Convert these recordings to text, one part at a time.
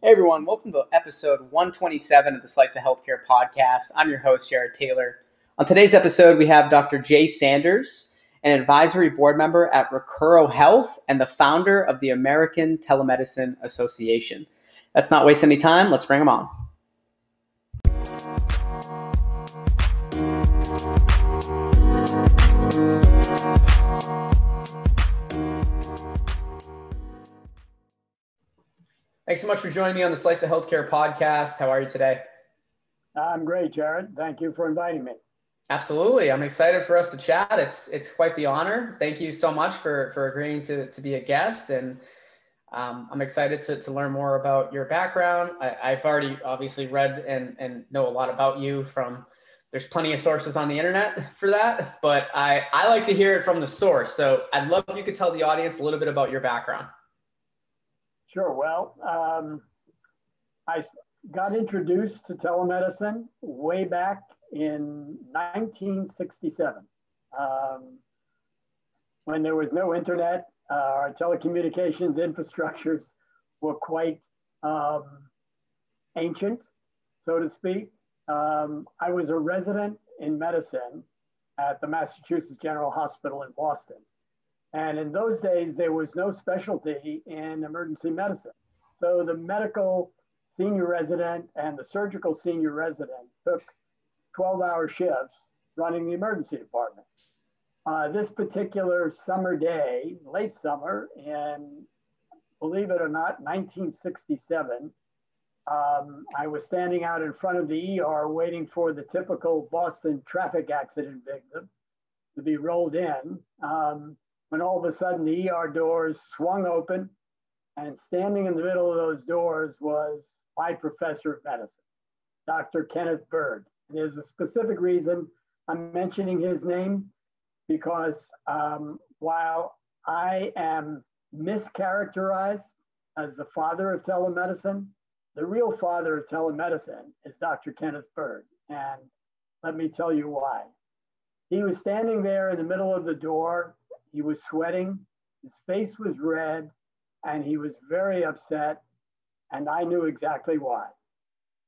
Hey everyone, welcome to episode 127 of the Slice of Healthcare podcast. I'm your host, Jared Taylor. On today's episode, we have Dr. Jay Sanders, an advisory board member at Recuro Health and the founder of the American Telemedicine Association. Let's not waste any time, let's bring him on. Thanks so much for joining me on the Slice of Healthcare podcast. How are you today? I'm great, Jared. Thank you for inviting me. Absolutely. I'm excited for us to chat. It's it's quite the honor. Thank you so much for for agreeing to, to be a guest. And um, I'm excited to, to learn more about your background. I, have already obviously read and, and know a lot about you from there's plenty of sources on the internet for that, but I, I like to hear it from the source. So I'd love if you could tell the audience a little bit about your background. Sure. Well, um, I got introduced to telemedicine way back in 1967 um, when there was no internet. Uh, our telecommunications infrastructures were quite um, ancient, so to speak. Um, I was a resident in medicine at the Massachusetts General Hospital in Boston. And in those days, there was no specialty in emergency medicine. So the medical senior resident and the surgical senior resident took 12 hour shifts running the emergency department. Uh, this particular summer day, late summer, in believe it or not, 1967, um, I was standing out in front of the ER waiting for the typical Boston traffic accident victim to be rolled in. Um, when all of a sudden the ER doors swung open, and standing in the middle of those doors was my professor of medicine, Dr. Kenneth Bird. And there's a specific reason I'm mentioning his name because um, while I am mischaracterized as the father of telemedicine, the real father of telemedicine is Dr. Kenneth Bird. And let me tell you why. He was standing there in the middle of the door he was sweating, his face was red, and he was very upset. And I knew exactly why.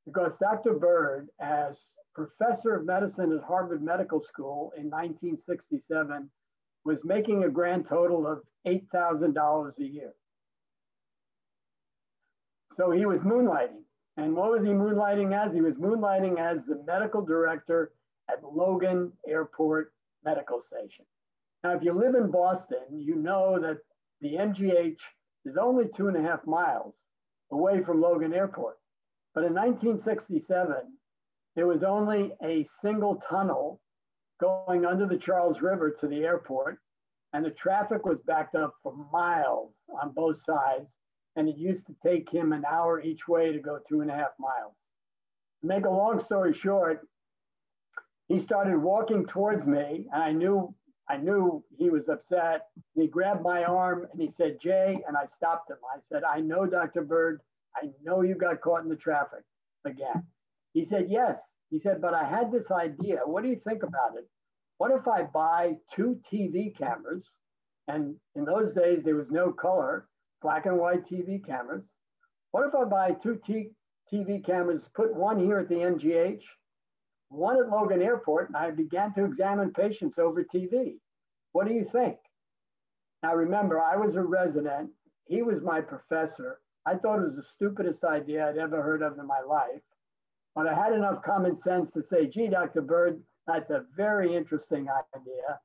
Because Dr. Bird, as professor of medicine at Harvard Medical School in 1967, was making a grand total of $8,000 a year. So he was moonlighting. And what was he moonlighting as? He was moonlighting as the medical director at Logan Airport Medical Station. Now, if you live in Boston, you know that the MGH is only two and a half miles away from Logan Airport. But in 1967, there was only a single tunnel going under the Charles River to the airport, and the traffic was backed up for miles on both sides. And it used to take him an hour each way to go two and a half miles. To make a long story short, he started walking towards me, and I knew I knew he was upset. He grabbed my arm and he said, Jay, and I stopped him. I said, I know, Dr. Bird, I know you got caught in the traffic again. He said, Yes. He said, But I had this idea. What do you think about it? What if I buy two TV cameras? And in those days, there was no color, black and white TV cameras. What if I buy two t- TV cameras, put one here at the MGH one at Logan Airport, and I began to examine patients over TV. What do you think? Now, remember, I was a resident. He was my professor. I thought it was the stupidest idea I'd ever heard of in my life. But I had enough common sense to say, gee, Dr. Bird, that's a very interesting idea.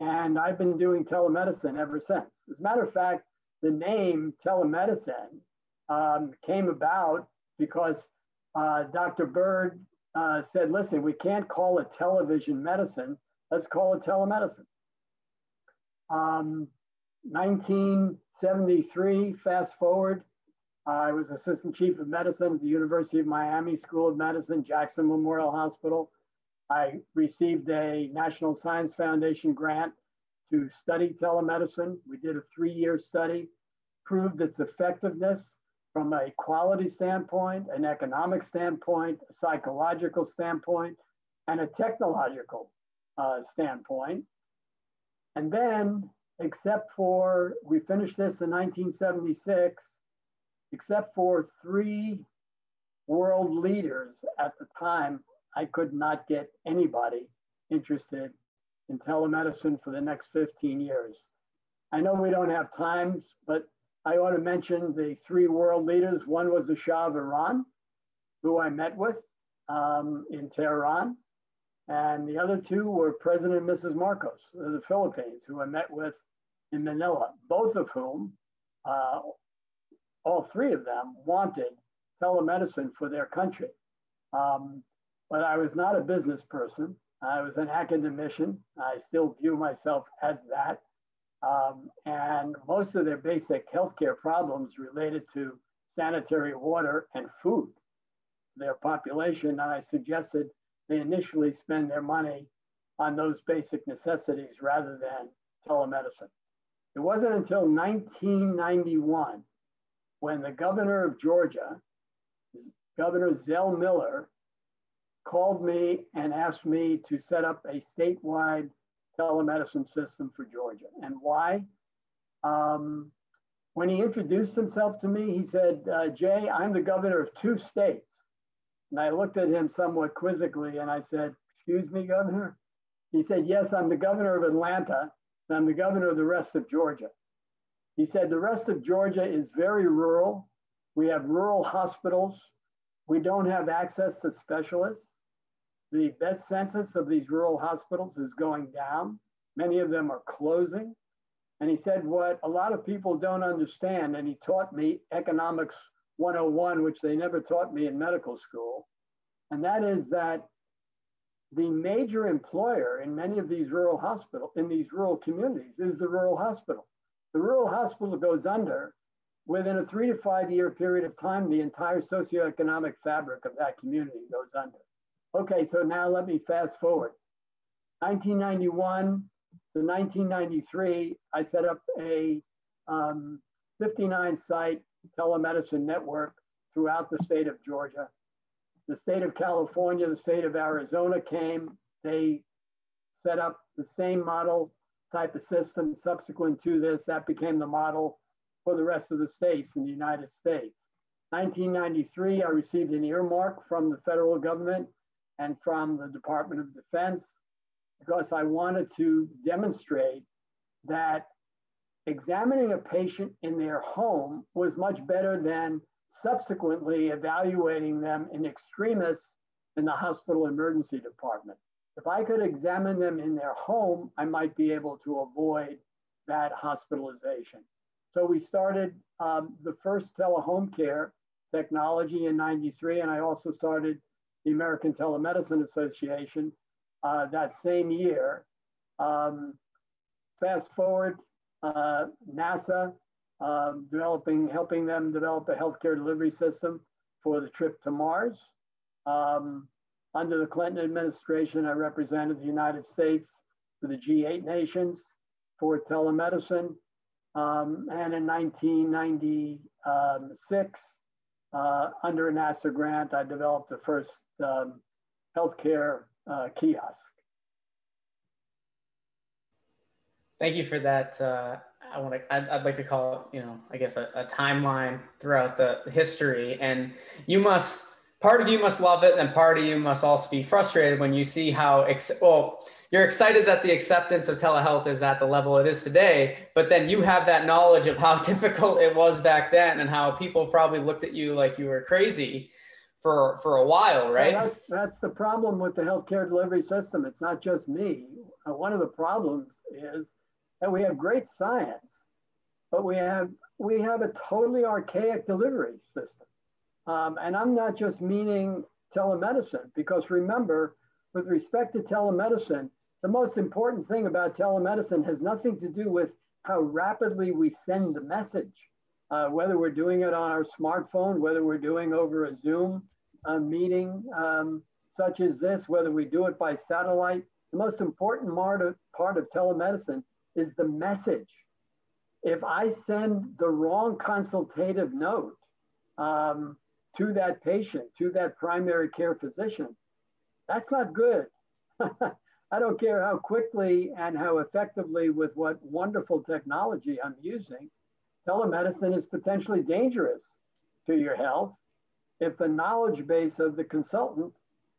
And I've been doing telemedicine ever since. As a matter of fact, the name telemedicine um, came about because uh, Dr. Bird uh, said, listen, we can't call it television medicine. Let's call it telemedicine. Um, 1973, fast forward, I was assistant chief of medicine at the University of Miami School of Medicine, Jackson Memorial Hospital. I received a National Science Foundation grant to study telemedicine. We did a three year study, proved its effectiveness from a quality standpoint, an economic standpoint, a psychological standpoint, and a technological uh, standpoint. And then, except for we finished this in 1976, except for three world leaders at the time, I could not get anybody interested in telemedicine for the next 15 years. I know we don't have time, but I ought to mention the three world leaders. One was the Shah of Iran, who I met with um, in Tehran. And the other two were President and Mrs. Marcos of the Philippines, who I met with in Manila, both of whom, uh, all three of them, wanted telemedicine for their country. Um, but I was not a business person. I was an academician. I still view myself as that. Um, and most of their basic healthcare problems related to sanitary water and food, their population. And I suggested they initially spend their money on those basic necessities rather than telemedicine. It wasn't until 1991 when the governor of Georgia, Governor Zell Miller, called me and asked me to set up a statewide telemedicine system for Georgia. And why? Um, when he introduced himself to me, he said, uh, Jay, I'm the governor of two states. And I looked at him somewhat quizzically and I said, Excuse me, governor? He said, Yes, I'm the governor of Atlanta and I'm the governor of the rest of Georgia. He said, The rest of Georgia is very rural. We have rural hospitals. We don't have access to specialists. The bed census of these rural hospitals is going down. Many of them are closing. And he said, What a lot of people don't understand, and he taught me economics 101, which they never taught me in medical school, and that is that the major employer in many of these rural hospitals, in these rural communities, is the rural hospital. The rural hospital goes under within a three to five year period of time, the entire socioeconomic fabric of that community goes under. Okay, so now let me fast forward. 1991 to 1993, I set up a um, 59 site telemedicine network throughout the state of Georgia. The state of California, the state of Arizona came. They set up the same model type of system. Subsequent to this, that became the model for the rest of the states in the United States. 1993, I received an earmark from the federal government and from the Department of Defense because I wanted to demonstrate that examining a patient in their home was much better than subsequently evaluating them in extremis in the hospital emergency department. If I could examine them in their home, I might be able to avoid that hospitalization. So we started um, the first telehome care technology in 93, and I also started the American Telemedicine Association uh, that same year. Um, fast forward, uh, NASA um, developing, helping them develop a healthcare delivery system for the trip to Mars. Um, under the Clinton administration, I represented the United States for the G8 nations for telemedicine. Um, and in 1996, uh, under a NASA grant, I developed the first um, healthcare uh, kiosk. Thank you for that. Uh, I want to. I'd, I'd, like to call it, you know, I guess a, a timeline throughout the history, and you must part of you must love it and part of you must also be frustrated when you see how ex- well you're excited that the acceptance of telehealth is at the level it is today but then you have that knowledge of how difficult it was back then and how people probably looked at you like you were crazy for for a while right? that's, that's the problem with the healthcare delivery system. It's not just me. Uh, one of the problems is that we have great science but we have we have a totally archaic delivery system um, and I'm not just meaning telemedicine, because remember, with respect to telemedicine, the most important thing about telemedicine has nothing to do with how rapidly we send the message, uh, whether we're doing it on our smartphone, whether we're doing over a Zoom uh, meeting um, such as this, whether we do it by satellite. The most important part of, part of telemedicine is the message. If I send the wrong consultative note, um, to that patient, to that primary care physician. That's not good. I don't care how quickly and how effectively, with what wonderful technology I'm using, telemedicine is potentially dangerous to your health if the knowledge base of the consultant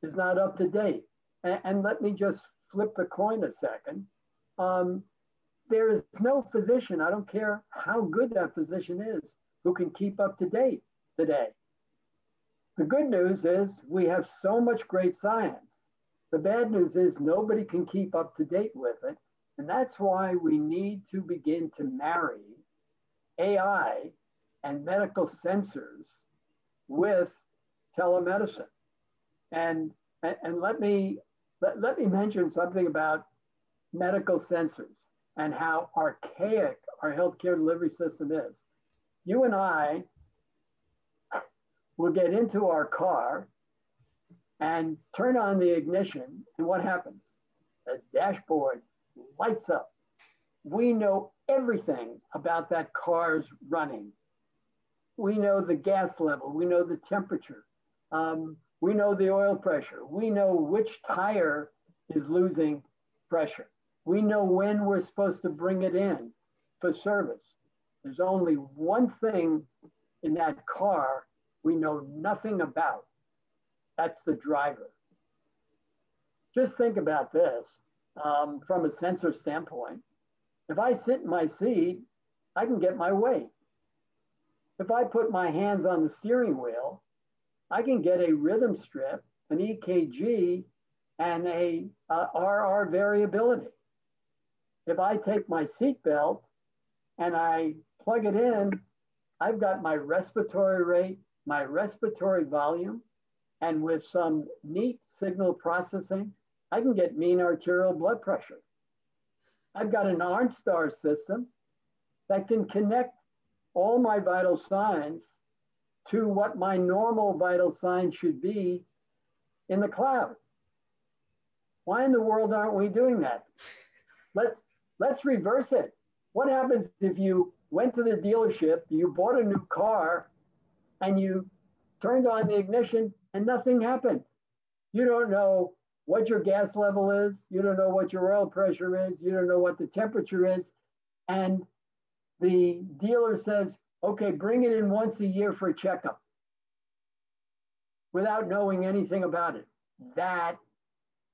is not up to date. And, and let me just flip the coin a second. Um, there is no physician, I don't care how good that physician is, who can keep up to date today. The good news is we have so much great science. The bad news is nobody can keep up to date with it. And that's why we need to begin to marry AI and medical sensors with telemedicine. And, and let, me, let, let me mention something about medical sensors and how archaic our healthcare delivery system is. You and I will get into our car and turn on the ignition, and what happens? The dashboard lights up. We know everything about that car's running. We know the gas level, we know the temperature, um, we know the oil pressure, we know which tire is losing pressure. We know when we're supposed to bring it in for service. There's only one thing in that car we know nothing about. That's the driver. Just think about this um, from a sensor standpoint. If I sit in my seat, I can get my weight. If I put my hands on the steering wheel, I can get a rhythm strip, an EKG, and a RR variability. If I take my seatbelt and I plug it in, I've got my respiratory rate, my respiratory volume, and with some neat signal processing, I can get mean arterial blood pressure. I've got an OnStar system that can connect all my vital signs to what my normal vital signs should be in the cloud. Why in the world aren't we doing that? Let's Let's reverse it. What happens if you went to the dealership, you bought a new car, and you turned on the ignition and nothing happened? You don't know what your gas level is, you don't know what your oil pressure is, you don't know what the temperature is, and the dealer says, okay, bring it in once a year for a checkup without knowing anything about it. That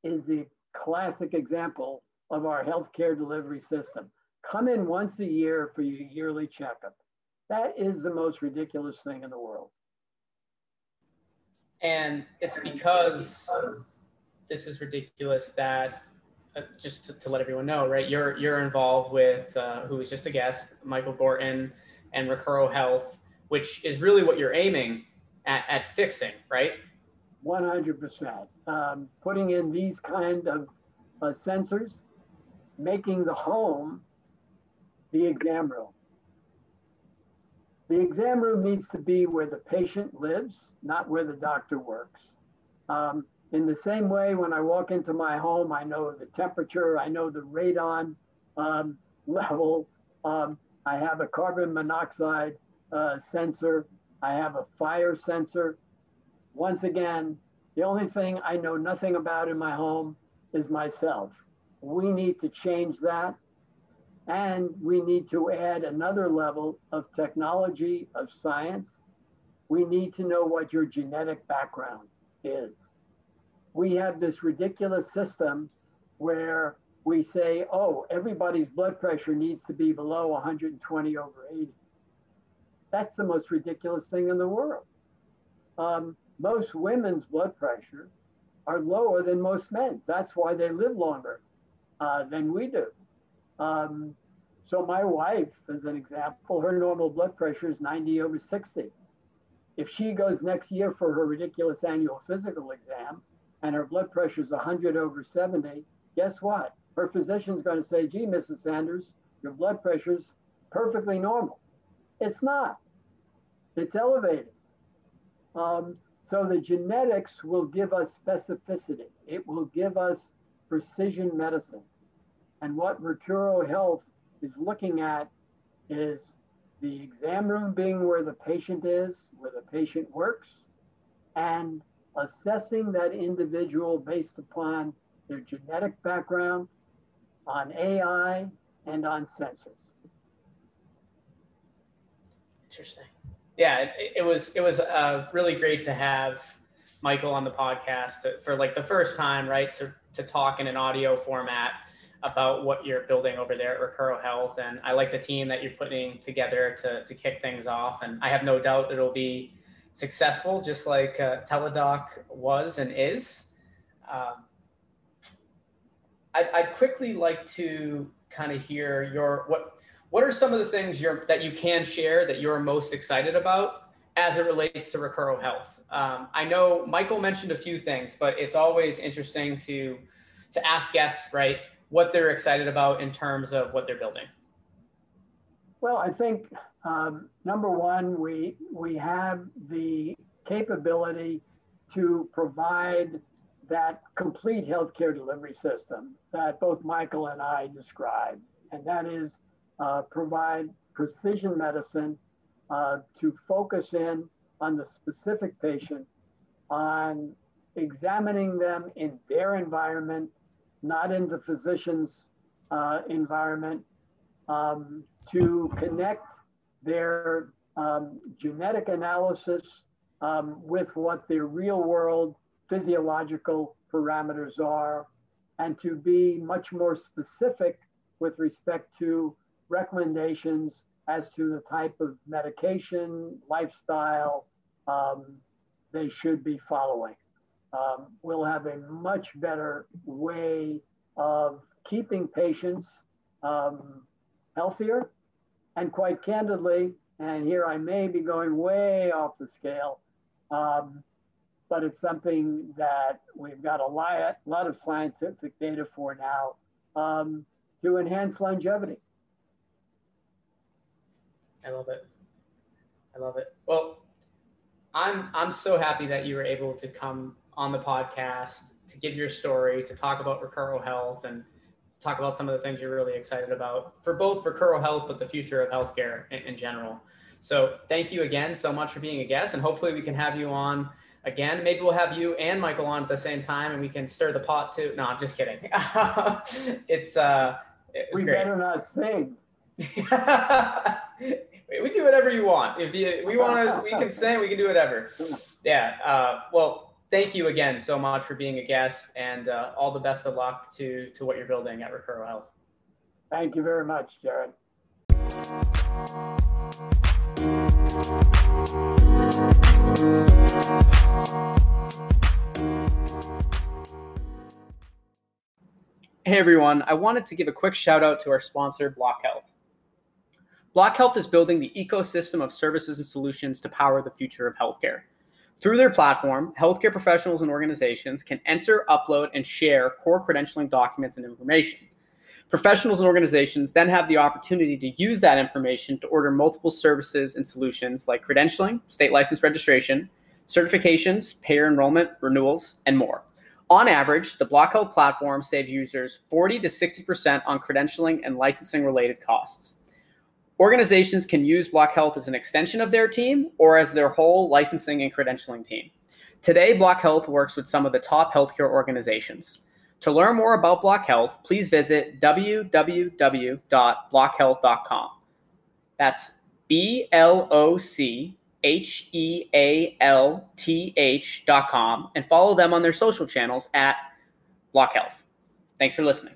is the classic example of our healthcare delivery system. Come in once a year for your yearly checkup. That is the most ridiculous thing in the world. And it's because this is ridiculous that uh, just to, to, let everyone know, right? You're you're involved with uh, who was just a guest, Michael Gorton, and Recuro Health, which is really what you're aiming at, at fixing, right? 100%. Um, putting in these kind of uh, sensors making the home the exam room. The exam room needs to be where the patient lives, not where the doctor works. Um, in the same way, when I walk into my home, I know the temperature, I know the radon um, level. Um, I have a carbon monoxide uh, sensor. I have a fire sensor. Once again, the only thing I know nothing about in my home is myself. We need to change that. And we need to add another level of technology, of science. We need to know what your genetic background is. We have this ridiculous system where we say, oh, everybody's blood pressure needs to be below 120 over 80. That's the most ridiculous thing in the world. Um, most women's blood pressure are lower than most men's. That's why they live longer uh, than we do. Um, so my wife, as an example, her normal blood pressure is 90 over 60. If she goes next year for her ridiculous annual physical exam and her blood pressure is 100 over 70, guess what? Her physician's going to say, gee, Mrs. Sanders, your blood pressure's perfectly normal. It's not. It's elevated. Um, so the genetics will give us specificity. It will give us precision medicine. And what Recuro Health is looking at is the exam room being where the patient is, where the patient works, and assessing that individual based upon their genetic background, on AI, and on sensors. Interesting. Yeah, it, it was it was uh, really great to have Michael on the podcast to, for like the first time, right? To to talk in an audio format about what you're building over there at Recuro Health, and I like the team that you're putting together to to kick things off, and I have no doubt it'll be successful, just like uh, Teladoc was and is. Um, I'd, I'd quickly like to kind of hear your what what are some of the things you're that you can share that you're most excited about as it relates to Recuro Health. Um, I know Michael mentioned a few things, but it's always interesting to to ask guests, right, what they're excited about in terms of what they're building. Well, I think um, number one, we we have the capability to provide that complete healthcare delivery system that both Michael and I described, and that is uh, provide precision medicine uh, to focus in on the specific patient, on examining them in their environment, not in the physician's uh, environment, um, to connect their um, genetic analysis um, with what their real world physiological parameters are, and to be much more specific with respect to recommendations as to the type of medication, lifestyle um, they should be following. Um, we'll have a much better way of keeping patients um, healthier. And quite candidly, and here I may be going way off the scale, um, but it's something that we've got a lot, lot of scientific data for now um, to enhance longevity. I love it. I love it. Well, I'm I'm so happy that you were able to come on the podcast to give your story, to talk about Recuro Health and talk about some of the things you're really excited about for both Recuro Health, but the future of healthcare in, in general. So thank you again so much for being a guest, and hopefully we can have you on again. Maybe we'll have you and Michael on at the same time, and we can stir the pot too. No, I'm just kidding. it's uh, it we great. better not sing. we do whatever you want. If you, we want to, we can sing, we can do whatever. Yeah. Uh, well, thank you again so much for being a guest and uh, all the best of luck to, to what you're building at Recuro Health. Thank you very much, Jared. Hey everyone, I wanted to give a quick shout out to our sponsor, BlocHealth. Block Health is building the ecosystem of services and solutions to power the future of healthcare. Through their platform, healthcare professionals and organizations can enter, upload, and share core credentialing documents and information. Professionals and organizations then have the opportunity to use that information to order multiple services and solutions like credentialing, state license registration, certifications, payer enrollment, renewals, and more. On average, the BlocHealth platform saves users 40 to 60% on credentialing and licensing related costs. Organizations can use BlocHealth as an extension of their team or as their whole licensing and credentialing team. Today, BlocHealth works with some of the top healthcare organizations. To learn more about BlocHealth, please visit www.blochealth.com. That's B L O C H E A L T H.com and follow them on their social channels at BlocHealth. Thanks for listening.